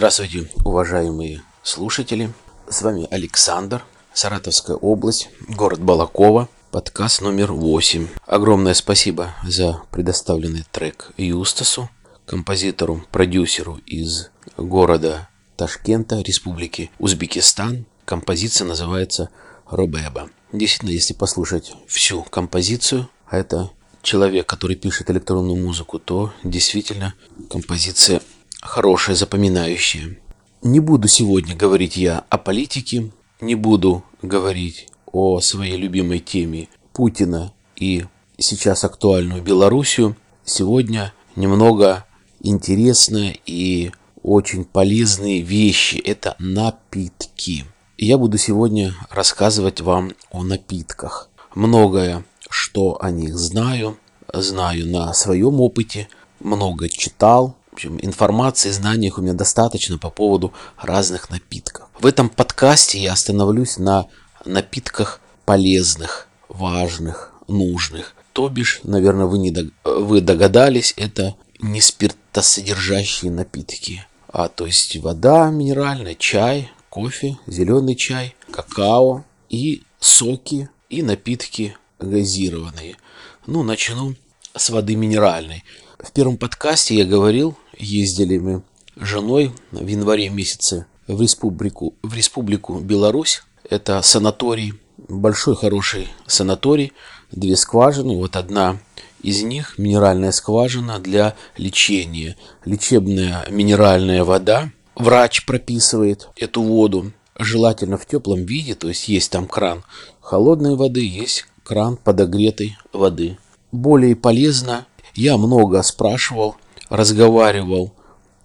Здравствуйте, уважаемые слушатели. С вами Александр, Саратовская область, город Балакова, подкаст номер 8. Огромное спасибо за предоставленный трек Юстасу, композитору, продюсеру из города Ташкента, Республики Узбекистан. Композиция называется Робеба. Действительно, если послушать всю композицию, а это человек, который пишет электронную музыку, то действительно композиция хорошая, запоминающая. Не буду сегодня говорить я о политике, не буду говорить о своей любимой теме Путина и сейчас актуальную Белоруссию. Сегодня немного интересные и очень полезные вещи. Это напитки. Я буду сегодня рассказывать вам о напитках. Многое что о них знаю, знаю на своем опыте, много читал. В общем, информации, знаний у меня достаточно по поводу разных напитков. В этом подкасте я остановлюсь на напитках полезных, важных, нужных. То бишь, наверное, вы, не дог... вы догадались, это не спиртосодержащие напитки, а то есть вода минеральная, чай, кофе, зеленый чай, какао и соки и напитки газированные. Ну, начну с воды минеральной. В первом подкасте я говорил, ездили мы с женой в январе месяце в республику, в республику Беларусь. Это санаторий, большой хороший санаторий, две скважины. Вот одна из них минеральная скважина для лечения. Лечебная минеральная вода. Врач прописывает эту воду, желательно в теплом виде, то есть есть там кран холодной воды, есть кран подогретой воды. Более полезно, я много спрашивал, разговаривал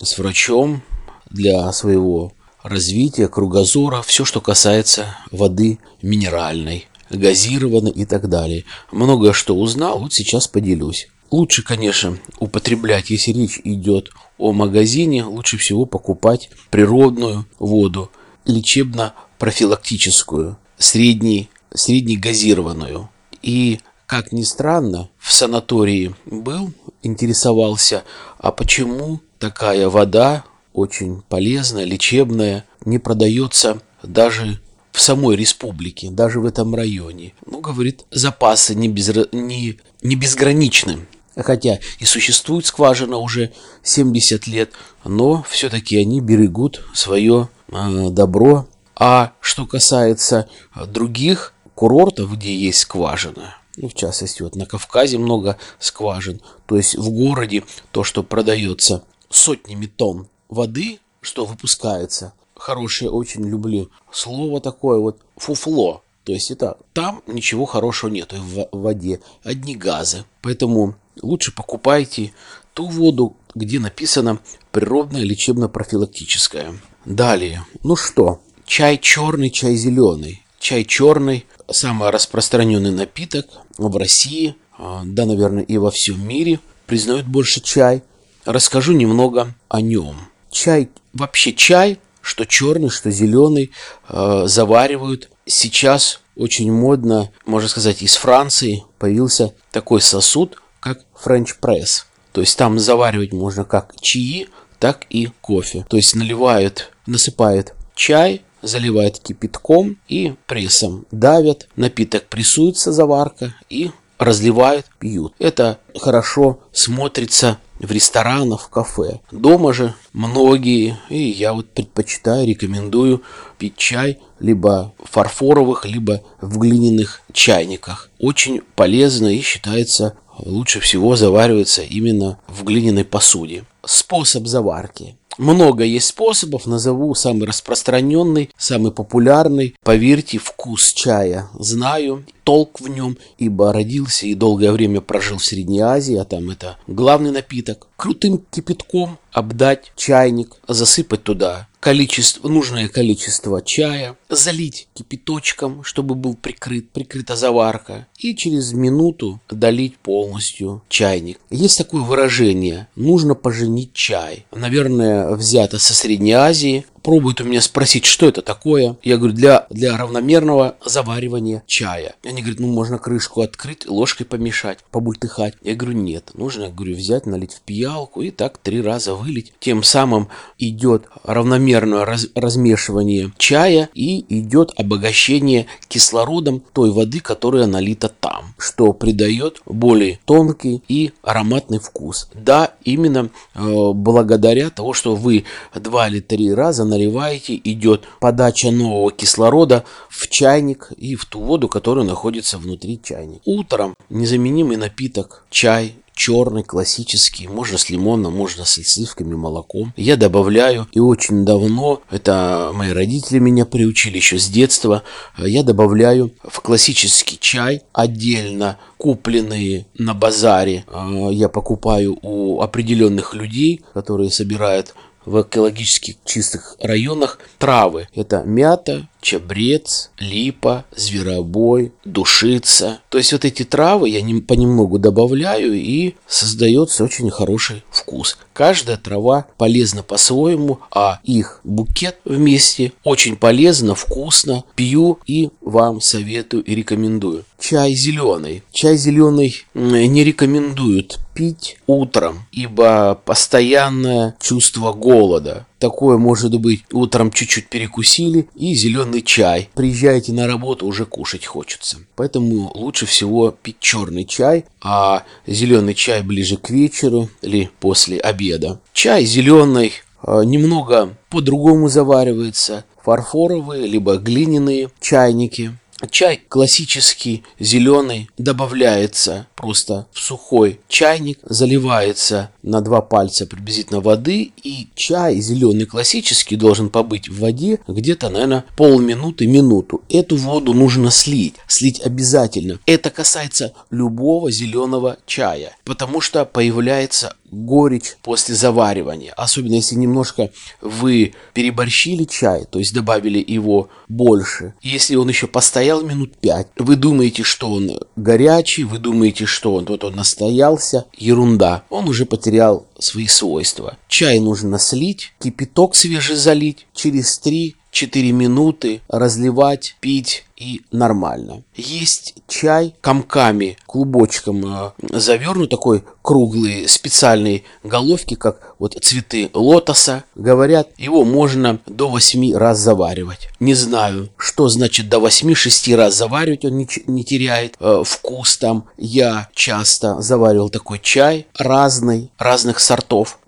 с врачом для своего развития, кругозора, все, что касается воды минеральной, газированной и так далее. Многое что узнал, вот сейчас поделюсь. Лучше, конечно, употреблять, если речь идет о магазине, лучше всего покупать природную воду, лечебно-профилактическую, средней, среднегазированную. И, как ни странно, в санатории был, интересовался, а почему такая вода, очень полезная, лечебная, не продается даже в самой республике, даже в этом районе. Ну, говорит, запасы не, без, не, не безграничны. Хотя и существует скважина уже 70 лет, но все-таки они берегут свое э, добро. А что касается других курортов, где есть скважина, ну, в частности, вот на Кавказе много скважин, то есть в городе то, что продается сотнями тонн воды, что выпускается, хорошее очень люблю слово такое вот фуфло, то есть это там ничего хорошего нету в воде, одни газы. Поэтому лучше покупайте ту воду, где написано природная лечебно-профилактическая. Далее, ну что, чай черный, чай зеленый. Чай черный самый распространенный напиток в России, а, да, наверное, и во всем мире, признают больше чай. Расскажу немного о нем. Чай, вообще чай, что черный, что зеленый, а, заваривают. Сейчас очень модно, можно сказать, из Франции появился такой сосуд, как French Press. То есть там заваривать можно как чаи, так и кофе. То есть наливают, насыпают чай, заливают кипятком и прессом. Давят, напиток прессуется, заварка, и разливают, пьют. Это хорошо смотрится в ресторанах, в кафе. Дома же многие, и я вот предпочитаю, рекомендую пить чай либо в фарфоровых, либо в глиняных чайниках. Очень полезно и считается лучше всего заваривается именно в глиняной посуде. Способ заварки. Много есть способов, назову самый распространенный, самый популярный. Поверьте, вкус чая. Знаю, толк в нем, ибо родился и долгое время прожил в Средней Азии, а там это главный напиток. Крутым кипятком обдать чайник, засыпать туда количество, нужное количество чая, залить кипяточком, чтобы был прикрыт, прикрыта заварка, и через минуту долить полностью чайник. Есть такое выражение «нужно поженить чай». Наверное, взято со Средней Азии, пробуют у меня спросить, что это такое. Я говорю, для, для равномерного заваривания чая. Они говорят, ну можно крышку открыть, ложкой помешать, побультыхать. Я говорю, нет, нужно, говорю, взять, налить в пиалку и так три раза вылить. Тем самым идет равномерное раз, размешивание чая и идет обогащение кислородом той воды, которая налита там, что придает более тонкий и ароматный вкус. Да, именно э, благодаря того, что вы два или три раза наливаете, идет подача нового кислорода в чайник и в ту воду, которая находится внутри чайника. Утром незаменимый напиток чай черный, классический, можно с лимоном, можно с сливками, молоком. Я добавляю, и очень давно, это мои родители меня приучили еще с детства, я добавляю в классический чай отдельно купленные на базаре. А, я покупаю у определенных людей, которые собирают в экологически чистых районах травы. Это мята, чабрец, липа, зверобой, душица. То есть вот эти травы я понемногу добавляю и создается очень хороший вкус. Каждая трава полезна по-своему, а их букет вместе очень полезно, вкусно. Пью и вам советую и рекомендую. Чай зеленый. Чай зеленый не рекомендуют пить утром, ибо постоянное чувство голода. Такое может быть утром чуть-чуть перекусили и зеленый чай. Приезжаете на работу, уже кушать хочется. Поэтому лучше всего пить черный чай, а зеленый чай ближе к вечеру или после обеда. Чай зеленый а, немного по-другому заваривается. Фарфоровые, либо глиняные чайники. Чай классический, зеленый, добавляется просто в сухой чайник, заливается на два пальца приблизительно воды, и чай зеленый классический должен побыть в воде где-то, наверное, полминуты, минуту. Эту воду нужно слить, слить обязательно. Это касается любого зеленого чая, потому что появляется горечь после заваривания. Особенно если немножко вы переборщили чай, то есть добавили его больше. Если он еще постоял минут пять, вы думаете, что он горячий, вы думаете, что он вот он настоялся. Ерунда. Он уже потерял свои свойства. Чай нужно слить, кипяток свежий залить, через 3 4 минуты разливать, пить и нормально. Есть чай комками, клубочком э, завернут, такой круглый, специальные головки, как вот цветы лотоса. Говорят, его можно до 8 раз заваривать. Не знаю, что значит до 8-6 раз заваривать, он не, не теряет э, вкус там. Я часто заваривал такой чай разный, разных сортов.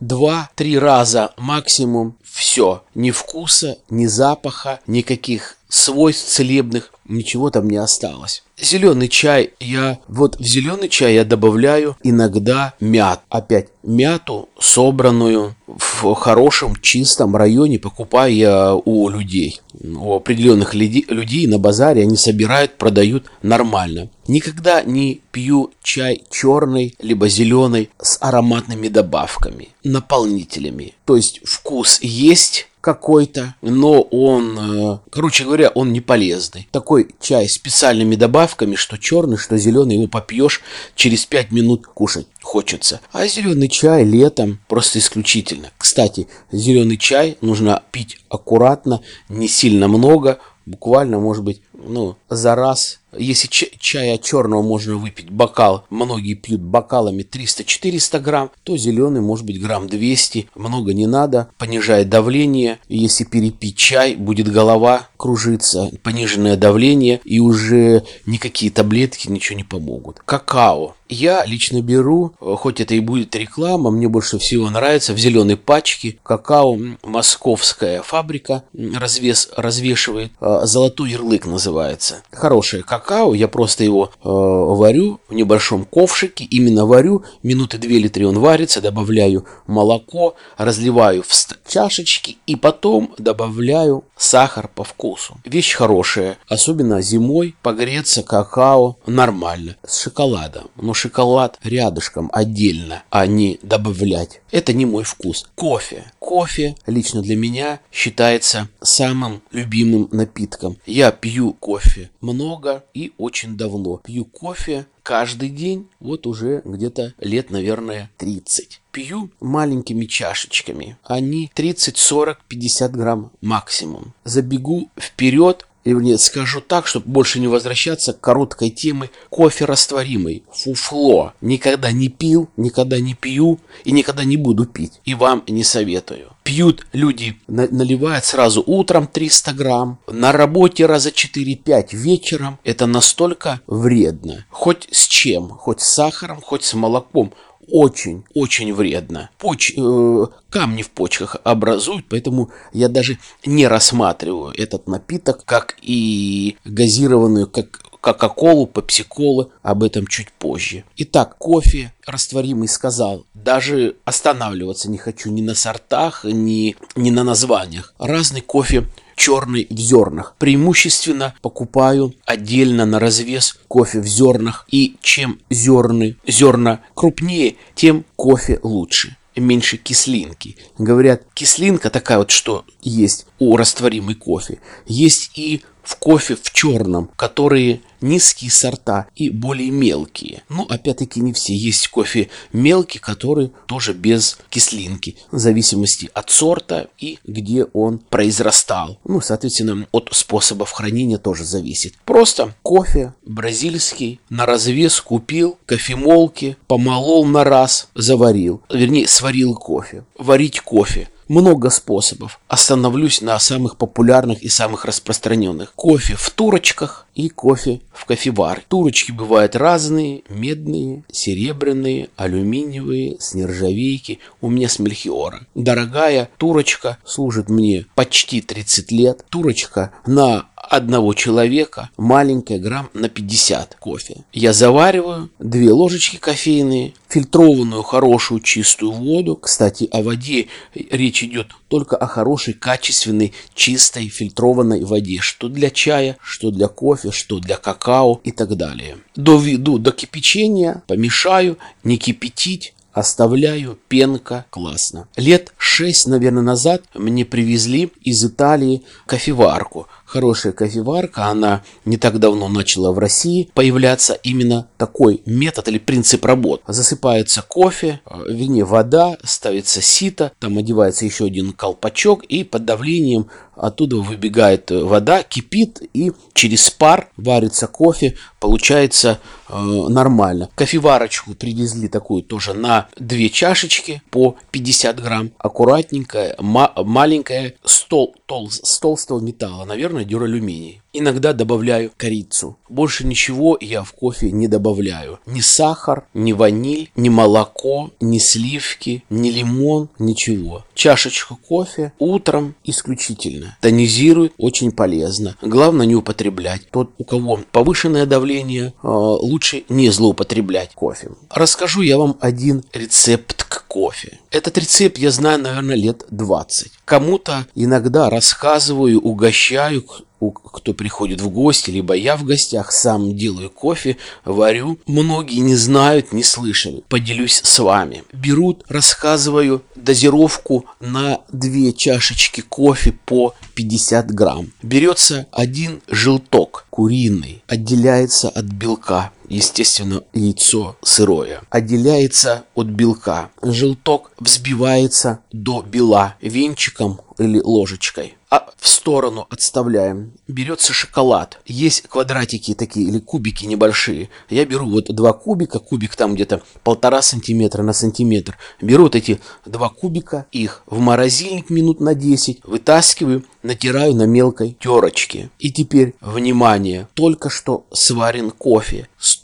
Два-три раза максимум все. Ни вкуса, ни запаха, никаких свойств целебных, ничего там не осталось. Зеленый чай я, вот в зеленый чай я добавляю иногда мят. Опять мяту, собранную в хорошем, чистом районе, покупаю я у людей. У определенных людей на базаре они собирают, продают нормально. Никогда не пью чай черный, либо зеленый с ароматными добавками, наполнителями. То есть вкус есть, какой-то, но он, э, короче говоря, он не полезный. Такой чай с специальными добавками, что черный, что зеленый, его попьешь, через 5 минут кушать хочется. А зеленый чай летом просто исключительно. Кстати, зеленый чай нужно пить аккуратно, не сильно много, буквально, может быть, ну, за раз если чая черного можно выпить бокал, многие пьют бокалами 300-400 грамм, то зеленый может быть грамм 200, много не надо, понижает давление. Если перепить чай, будет голова кружиться, пониженное давление, и уже никакие таблетки ничего не помогут. Какао. Я лично беру, хоть это и будет реклама, мне больше всего нравится в зеленой пачке какао московская фабрика развес, развешивает, а, золотой ярлык называется. Хорошее какао какао, я просто его э, варю в небольшом ковшике, именно варю, минуты две или три он варится, добавляю молоко, разливаю в чашечки и потом добавляю сахар по вкусу. Вещь хорошая, особенно зимой погреться какао нормально, с шоколадом, но шоколад рядышком отдельно, а не добавлять. Это не мой вкус. Кофе. Кофе лично для меня считается самым любимым напитком. Я пью кофе много и очень давно. Пью кофе каждый день, вот уже где-то лет, наверное, 30. Пью маленькими чашечками. Они 30, 40, 50 грамм максимум. Забегу вперед, и вернее, скажу так, чтобы больше не возвращаться к короткой темы кофе растворимый, фуфло. Никогда не пил, никогда не пью и никогда не буду пить. И вам не советую. Пьют люди, наливают сразу утром 300 грамм, на работе раза 4-5 вечером. Это настолько вредно. Хоть с чем, хоть с сахаром, хоть с молоком очень, очень вредно. Поч, э, камни в почках образуют, поэтому я даже не рассматриваю этот напиток как и газированную, как Кока-Колу, Пепси-Колы, об этом чуть позже. Итак, кофе растворимый сказал, даже останавливаться не хочу ни на сортах, ни, ни на названиях. Разный кофе черный в зернах. Преимущественно покупаю отдельно на развес кофе в зернах. И чем зерны, зерна крупнее, тем кофе лучше меньше кислинки. Говорят, кислинка такая вот, что есть у растворимой кофе, есть и в кофе в черном, которые низкие сорта и более мелкие. Но опять-таки не все. Есть кофе мелкий, который тоже без кислинки, в зависимости от сорта и где он произрастал. Ну, соответственно, от способов хранения тоже зависит. Просто кофе бразильский на развес купил, кофемолки, помолол на раз, заварил. Вернее, сварил кофе. Варить кофе много способов. Остановлюсь на самых популярных и самых распространенных. Кофе в турочках и кофе в кофевар. Турочки бывают разные, медные, серебряные, алюминиевые, с нержавейки. У меня с мельхиора. Дорогая турочка служит мне почти 30 лет. Турочка на одного человека маленькая грамм на 50 кофе. Я завариваю две ложечки кофейные, фильтрованную хорошую чистую воду. Кстати, о воде речь идет только о хорошей, качественной, чистой, фильтрованной воде. Что для чая, что для кофе, что для какао и так далее. Доведу до кипячения, помешаю, не кипятить, Оставляю, пенка, классно. Лет шесть, наверное, назад мне привезли из Италии кофеварку хорошая кофеварка, она не так давно начала в России появляться именно такой метод или принцип работы. Засыпается кофе, э, вернее вода, ставится сито, там одевается еще один колпачок и под давлением оттуда выбегает вода, кипит и через пар варится кофе, получается э, нормально. Кофеварочку привезли такую тоже на две чашечки по 50 грамм, аккуратненькая, ма- маленькая, стол, тол, с толстого металла, наверное, дюралюминий. Иногда добавляю корицу. Больше ничего я в кофе не добавляю. Ни сахар, ни ваниль, ни молоко, ни сливки, ни лимон, ничего. Чашечку кофе утром исключительно. Тонизирует, очень полезно. Главное не употреблять. Тот, у кого повышенное давление, э, лучше не злоупотреблять кофе. Расскажу я вам один рецепт к кофе. Этот рецепт я знаю, наверное, лет 20. Кому-то иногда рассказываю, угощаю, кто приходит в гости, либо я в гостях, сам делаю кофе, варю. Многие не знают, не слышали. Поделюсь с вами. Берут, рассказываю дозировку на две чашечки кофе по 50 грамм. Берется один желток куриный, отделяется от белка естественно, яйцо сырое, отделяется от белка. Желток взбивается до бела венчиком или ложечкой. А в сторону отставляем. Берется шоколад. Есть квадратики такие или кубики небольшие. Я беру вот два кубика, кубик там где-то полтора сантиметра на сантиметр. Беру вот эти два кубика, их в морозильник минут на 10, вытаскиваю, натираю на мелкой терочке. И теперь, внимание, только что сварен кофе с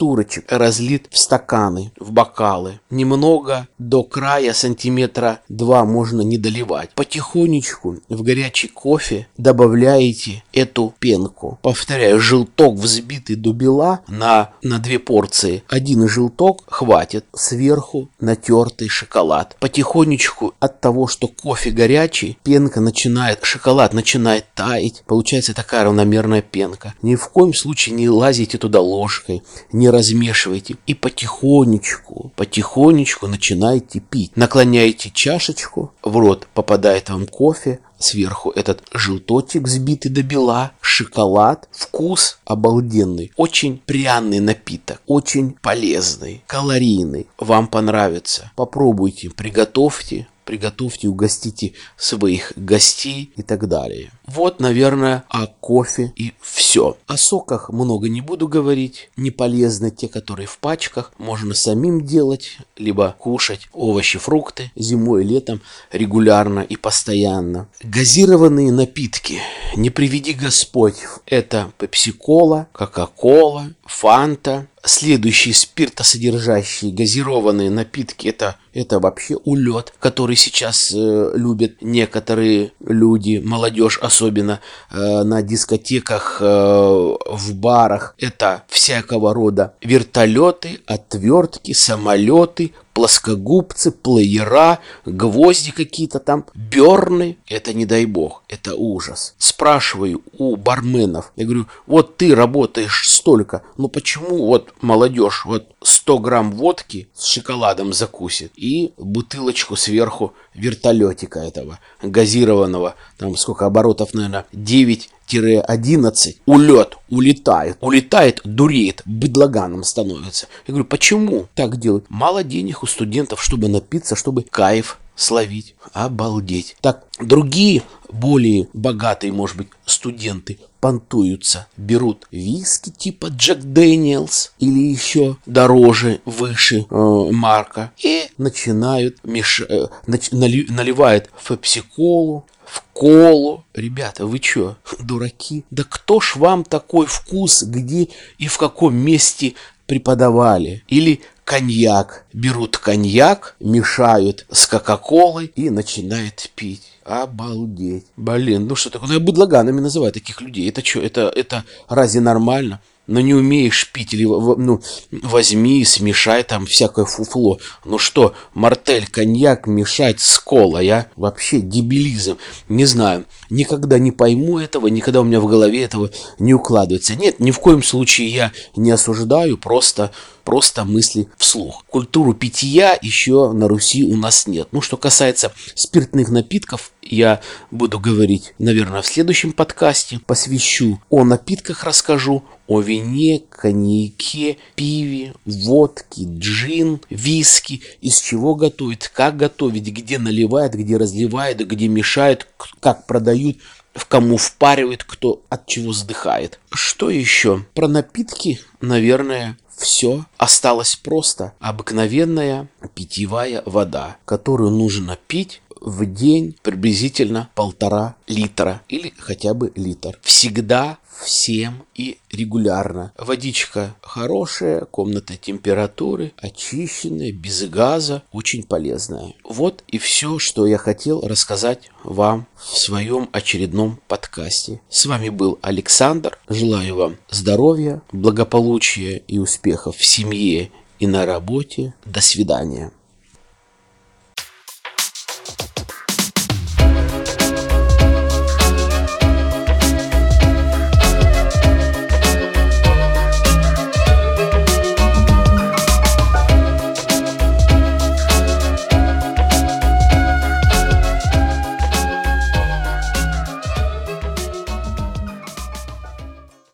разлит в стаканы, в бокалы. Немного до края сантиметра два можно не доливать. Потихонечку в горячий кофе добавляете эту пенку. Повторяю, желток взбитый до бела на, на две порции. Один желток хватит. Сверху натертый шоколад. Потихонечку от того, что кофе горячий, пенка начинает, шоколад начинает таять. Получается такая равномерная пенка. Ни в коем случае не лазите туда ложкой, не размешивайте и потихонечку, потихонечку начинаете пить. Наклоняете чашечку, в рот попадает вам кофе, сверху этот желтотик взбитый до бела, шоколад, вкус обалденный, очень пряный напиток, очень полезный, калорийный. Вам понравится. Попробуйте, приготовьте, приготовьте, угостите своих гостей и так далее. Вот, наверное, о кофе и все. О соках много не буду говорить. Не полезны те, которые в пачках. Можно самим делать, либо кушать овощи, фрукты зимой и летом регулярно и постоянно. Газированные напитки. Не приведи Господь. Это пепси-кола, кока-кола, фанта, Следующие спиртосодержащие газированные напитки это, это вообще улет, который сейчас э, любят некоторые люди, молодежь особенно э, на дискотеках, э, в барах. Это всякого рода вертолеты, отвертки, самолеты, плоскогубцы, плеера, гвозди какие-то там, берны. Это не дай бог, это ужас. Спрашиваю у барменов, я говорю, вот ты работаешь столько, но почему вот молодежь вот 100 грамм водки с шоколадом закусит и бутылочку сверху вертолетика этого газированного, там сколько оборотов, наверное, 9 11 улет, улетает, улетает, дуреет, быдлаганом становится. Я говорю, почему так делают? Мало денег у студентов, чтобы напиться, чтобы кайф словить. Обалдеть. Так, другие более богатые, может быть, студенты понтуются, берут виски типа Джек Дэниелс или еще дороже, выше э, марка и начинают меш... э, нач... нали... наливают в пепси-колу, в колу. Ребята, вы чё, дураки? Да кто ж вам такой вкус, где и в каком месте преподавали? Или коньяк. Берут коньяк, мешают с кока-колой и начинают пить. Обалдеть. Блин, ну что такое? Ну я быдлаганами называю таких людей. Это что, это, это разве нормально? Но не умеешь пить, или ну, возьми и смешай там всякое фуфло. Ну что, мартель, коньяк мешать с колой, а? Вообще дебилизм. Не знаю, никогда не пойму этого, никогда у меня в голове этого не укладывается. Нет, ни в коем случае я не осуждаю, просто просто мысли вслух. Культуру питья еще на Руси у нас нет. Ну, что касается спиртных напитков, я буду говорить, наверное, в следующем подкасте. Посвящу о напитках, расскажу, о вине, коньяке, пиве, водке, джин, виски, из чего готовить, как готовить, где наливают, где разливают, где мешают, как продают, в кому впаривает, кто от чего вздыхает. Что еще? Про напитки, наверное, все осталось просто. Обыкновенная питьевая вода, которую нужно пить в день приблизительно полтора литра или хотя бы литр. Всегда всем и регулярно. Водичка хорошая, комната температуры, очищенная, без газа, очень полезная. Вот и все, что я хотел рассказать вам в своем очередном подкасте. С вами был Александр. Желаю вам здоровья, благополучия и успехов в семье и на работе. До свидания.